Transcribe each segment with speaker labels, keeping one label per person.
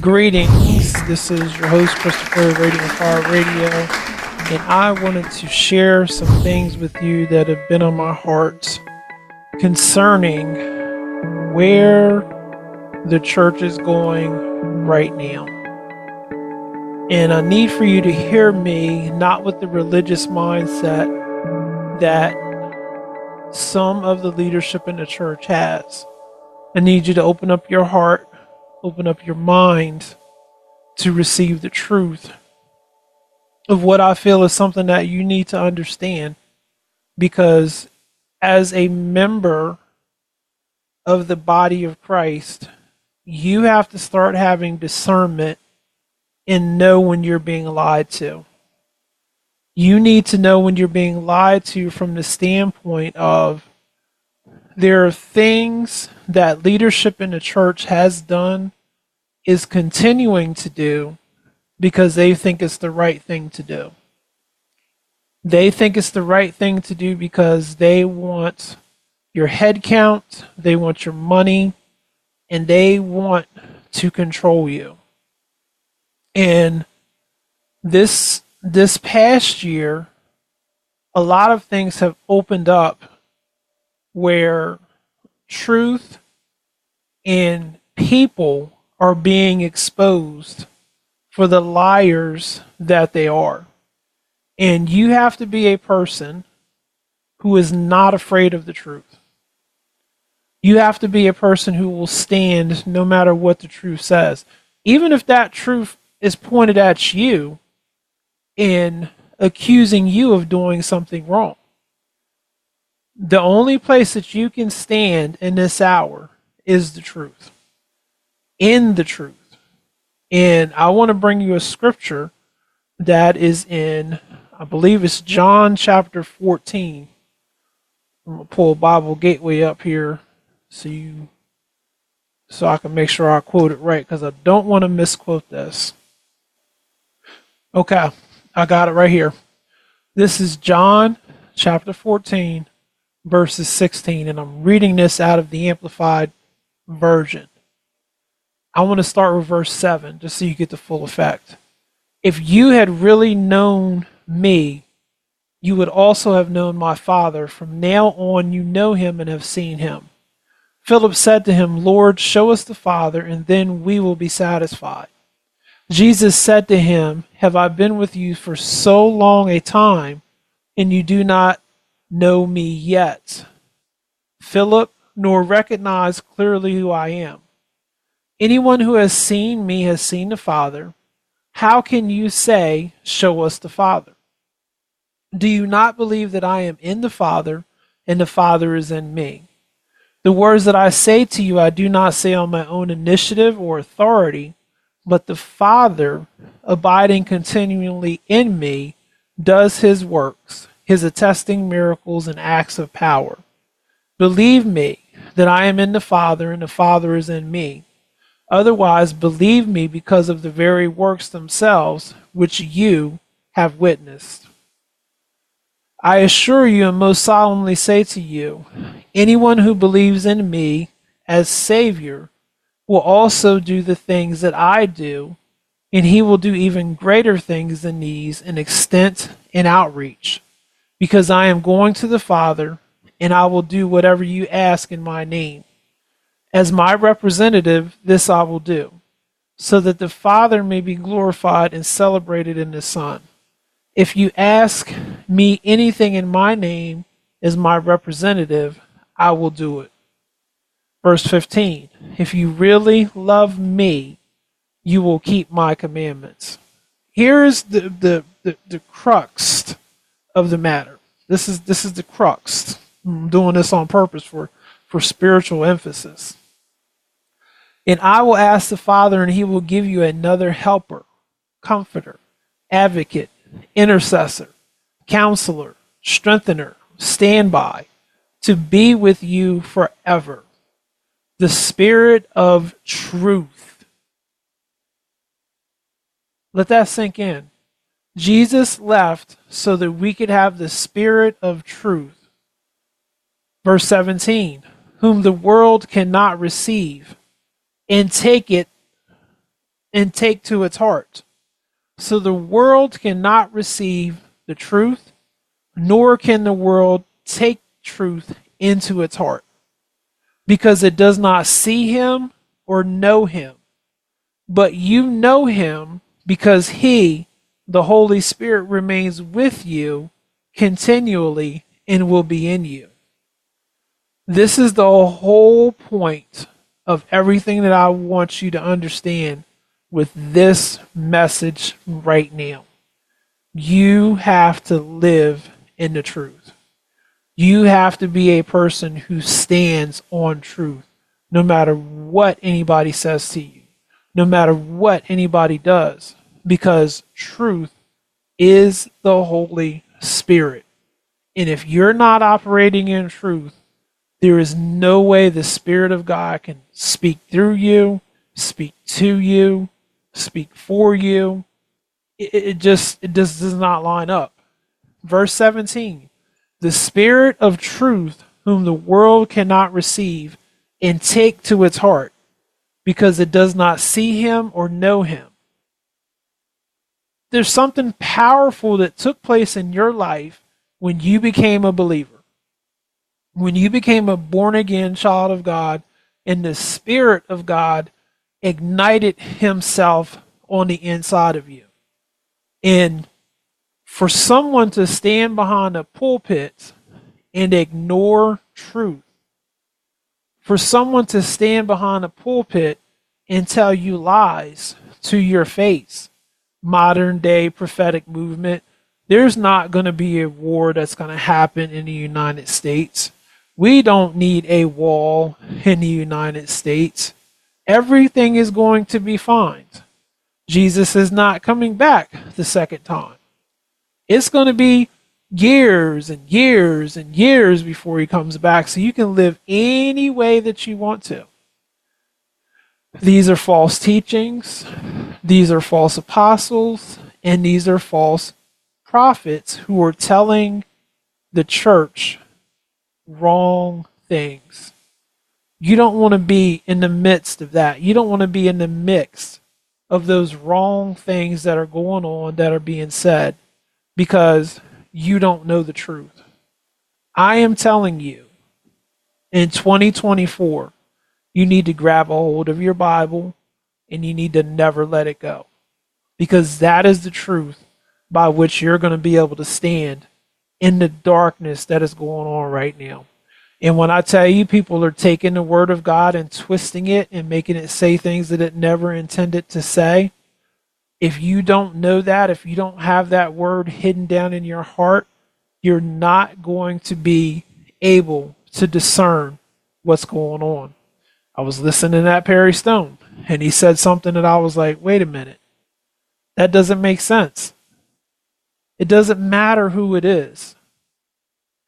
Speaker 1: Greetings. This is your host, Christopher, Radiant Fire Radio, and I wanted to share some things with you that have been on my heart concerning where the church is going right now. And I need for you to hear me, not with the religious mindset that some of the leadership in the church has. I need you to open up your heart open up your mind to receive the truth of what I feel is something that you need to understand because as a member of the body of Christ, you have to start having discernment and know when you're being lied to. You need to know when you're being lied to from the standpoint of there are things that leadership in the church has done, is continuing to do, because they think it's the right thing to do. They think it's the right thing to do because they want your head count, they want your money, and they want to control you. And this this past year, a lot of things have opened up where truth and people are being exposed for the liars that they are. And you have to be a person who is not afraid of the truth. You have to be a person who will stand no matter what the truth says. Even if that truth is pointed at you in accusing you of doing something wrong the only place that you can stand in this hour is the truth. In the truth. And I want to bring you a scripture that is in, I believe it's John chapter 14. I'm going to pull Bible Gateway up here so you so I can make sure I quote it right because I don't want to misquote this. Okay, I got it right here. This is John chapter 14, verses 16, and I'm reading this out of the Amplified Version. I want to start with verse 7 just so you get the full effect. If you had really known me, you would also have known my Father. From now on, you know him and have seen him. Philip said to him, Lord, show us the Father, and then we will be satisfied. Jesus said to him, Have I been with you for so long a time, and you do not know me yet, Philip, nor recognize clearly who I am. Anyone who has seen me has seen the Father. How can you say, Show us the Father? Do you not believe that I am in the Father and the Father is in me? The words that I say to you, I do not say on my own initiative or authority, but the Father, abiding continually in me, does his works his attesting miracles and acts of power. Believe me that I am in the Father and the Father is in me. Otherwise, believe me because of the very works themselves which you have witnessed. I assure you and most solemnly say to you, anyone who believes in me as Savior will also do the things that I do, and he will do even greater things than these in extent and outreach because I am going to the Father, and I will do whatever you ask in my name. As my representative, this I will do, so that the Father may be glorified and celebrated in the Son. If you ask me anything in my name as my representative, I will do it. Verse 15 If you really love me, you will keep my commandments. Here's the, the, the, the crux of the matter. This is this is the crux. I'm doing this on purpose for for spiritual emphasis. And I will ask the Father, and he will give you another helper, comforter, advocate, intercessor, counselor, strengthener, standby to be with you forever. The Spirit of truth. Let that sink in. Jesus left so that we could have the Spirit of truth. Verse 17, whom the world cannot receive and take it and take to its heart. So the world cannot receive the truth, nor can the world take truth into its heart because it does not see him or know him. But you know him because he, the Holy Spirit, remains with you continually and will be in you. This is the whole point of everything that I want you to understand with this message right now. You have to live in the truth. You have to be a person who stands on truth, no matter what anybody says to you, no matter what anybody does, because truth is the Holy Spirit. And if you're not operating in truth, there is no way the Spirit of God can speak through you, speak to you, speak for you. It, it just it just does not line up. Verse 17 The Spirit of truth, whom the world cannot receive and take to its heart, because it does not see him or know him. There's something powerful that took place in your life when you became a believer. When you became a born again child of God, and the Spirit of God ignited Himself on the inside of you. And for someone to stand behind a pulpit and ignore truth, for someone to stand behind a pulpit and tell you lies to your face, modern day prophetic movement, there's not going to be a war that's going to happen in the United States. We don't need a wall in the United States. Everything is going to be fine. Jesus is not coming back the second time. It's going to be years and years and years before he comes back, so you can live any way that you want to. These are false teachings, these are false apostles, and these are false prophets who are telling the church wrong things. You don't want to be in the midst of that. You don't want to be in the mix of those wrong things that are going on that are being said because you don't know the truth. I am telling you, in 2024, you need to grab a hold of your Bible and you need to never let it go. Because that is the truth by which you're going to be able to stand in the darkness that is going on right now. And when I tell you people are taking the word of God and twisting it and making it say things that it never intended to say, if you don't know that, if you don't have that word hidden down in your heart, you're not going to be able to discern what's going on. I was listening to that Perry Stone, and he said something that I was like, wait a minute. That doesn't make sense. It doesn't matter who it is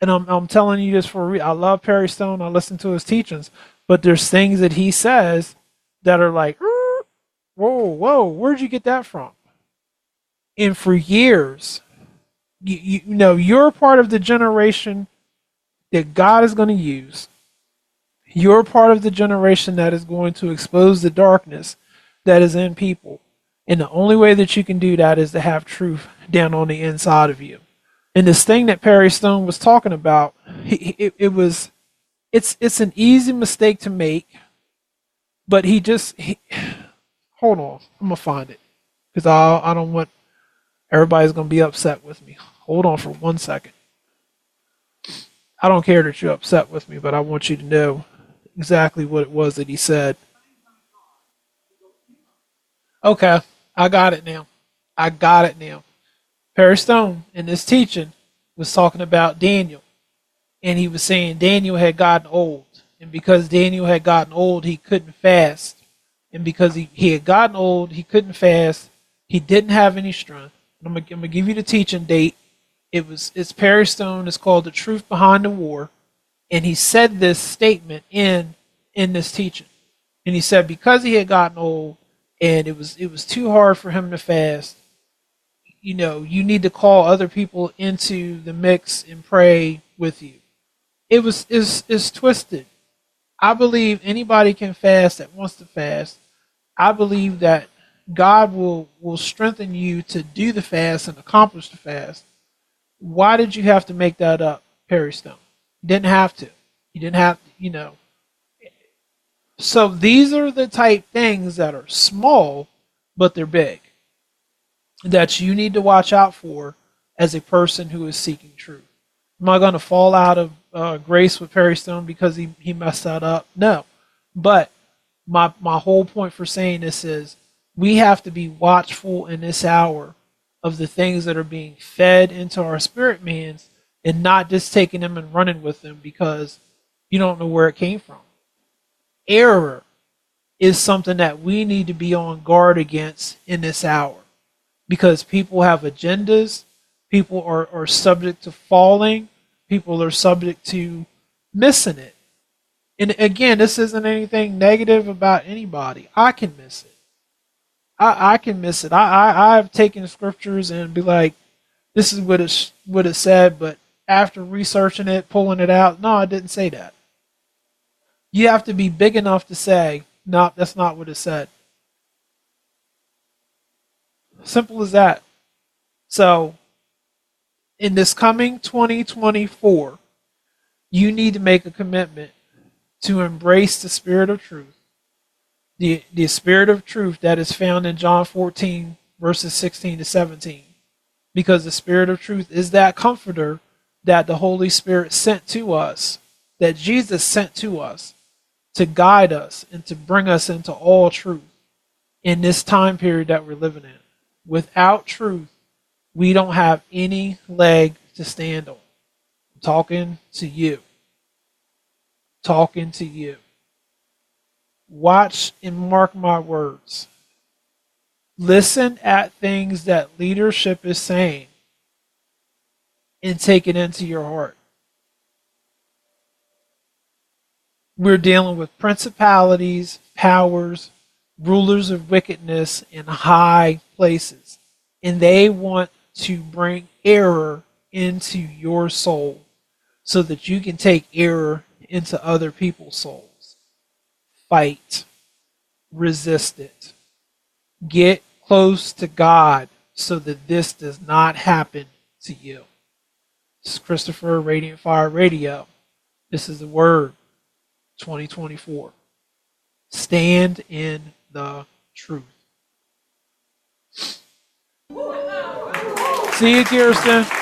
Speaker 1: and I'm, I'm telling you this for real. I love Perry Stone. I listen to his teachings, but there's things that he says that are like, whoa, whoa, where'd you get that from? And for years, you, you know, you're part of the generation that God is going to use. You're part of the generation that is going to expose the darkness that is in people. And the only way that you can do that is to have truth down on the inside of you and this thing that Perry Stone was talking about, it, it was, it's it's an easy mistake to make, but he just, he, hold on, I'm gonna find it because I I don't want everybody's gonna be upset with me. Hold on for one second. I don't care that you're upset with me, but I want you to know exactly what it was that he said. Okay, I got it now. I got it now. Perry Stone in this teaching was talking about Daniel. And he was saying Daniel had gotten old. And because Daniel had gotten old, he couldn't fast. And because he, he had gotten old, he couldn't fast. He didn't have any strength. I'm gonna, I'm gonna give you the teaching date. It was it's Perry Stone. It's called "The Truth Behind the War," and he said this statement in in this teaching. And he said because he had gotten old and it was it was too hard for him to fast, you know, you need to call other people into the mix and pray with you. It was is is twisted. I believe anybody can fast that wants to fast. I believe that God will will strengthen you to do the fast and accomplish the fast. Why did you have to make that up, Perry Stone? You didn't have to. You didn't have, to, you know. So these are the type things that are small, but they're big. That you need to watch out for as a person who is seeking truth. Am I going to fall out of uh, grace with Perry Stone because he, he messed that up? No. But my my whole point for saying this is we have to be watchful in this hour of the things that are being fed into our spirit mans and not just taking them and running with them because you don't know where it came from. Error is something that we need to be on guard against in this hour because people have agendas, people are, are subject to falling, people are subject to missing it. And again, this isn't anything negative about anybody. I can miss it. I, I can miss it. I, I I've taken scriptures and be like, this is what it what it said, but after researching it, pulling it out, no, I didn't say that. You have to be big enough to say, no, that's not what it said. Simple as that. So, in this coming 2024, you need to make a commitment to embrace the spirit of truth the, the spirit of truth that is found in John 14, verses 16 to 17. Because the spirit of truth is that comforter that the Holy Spirit sent to us, that Jesus sent to us to guide us and to bring us into all truth in this time period that we're living in. Without truth, we don't have any leg to stand on. I'm talking to you. Talking to you. Watch and mark my words. Listen at things that leadership is saying and take it into your heart. We're dealing with principalities, powers, rulers of wickedness in high places, and they want to bring error into your soul so that you can take error into other people's souls fight, resist it. Get close to God so that this does not happen to you. This is Christopher Radiant Fire Radio. This is the word 2024. Stand in the truth. See you, Kirsten.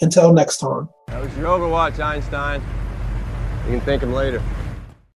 Speaker 2: Until next time.
Speaker 3: That was your Overwatch, Einstein. You can thank him later.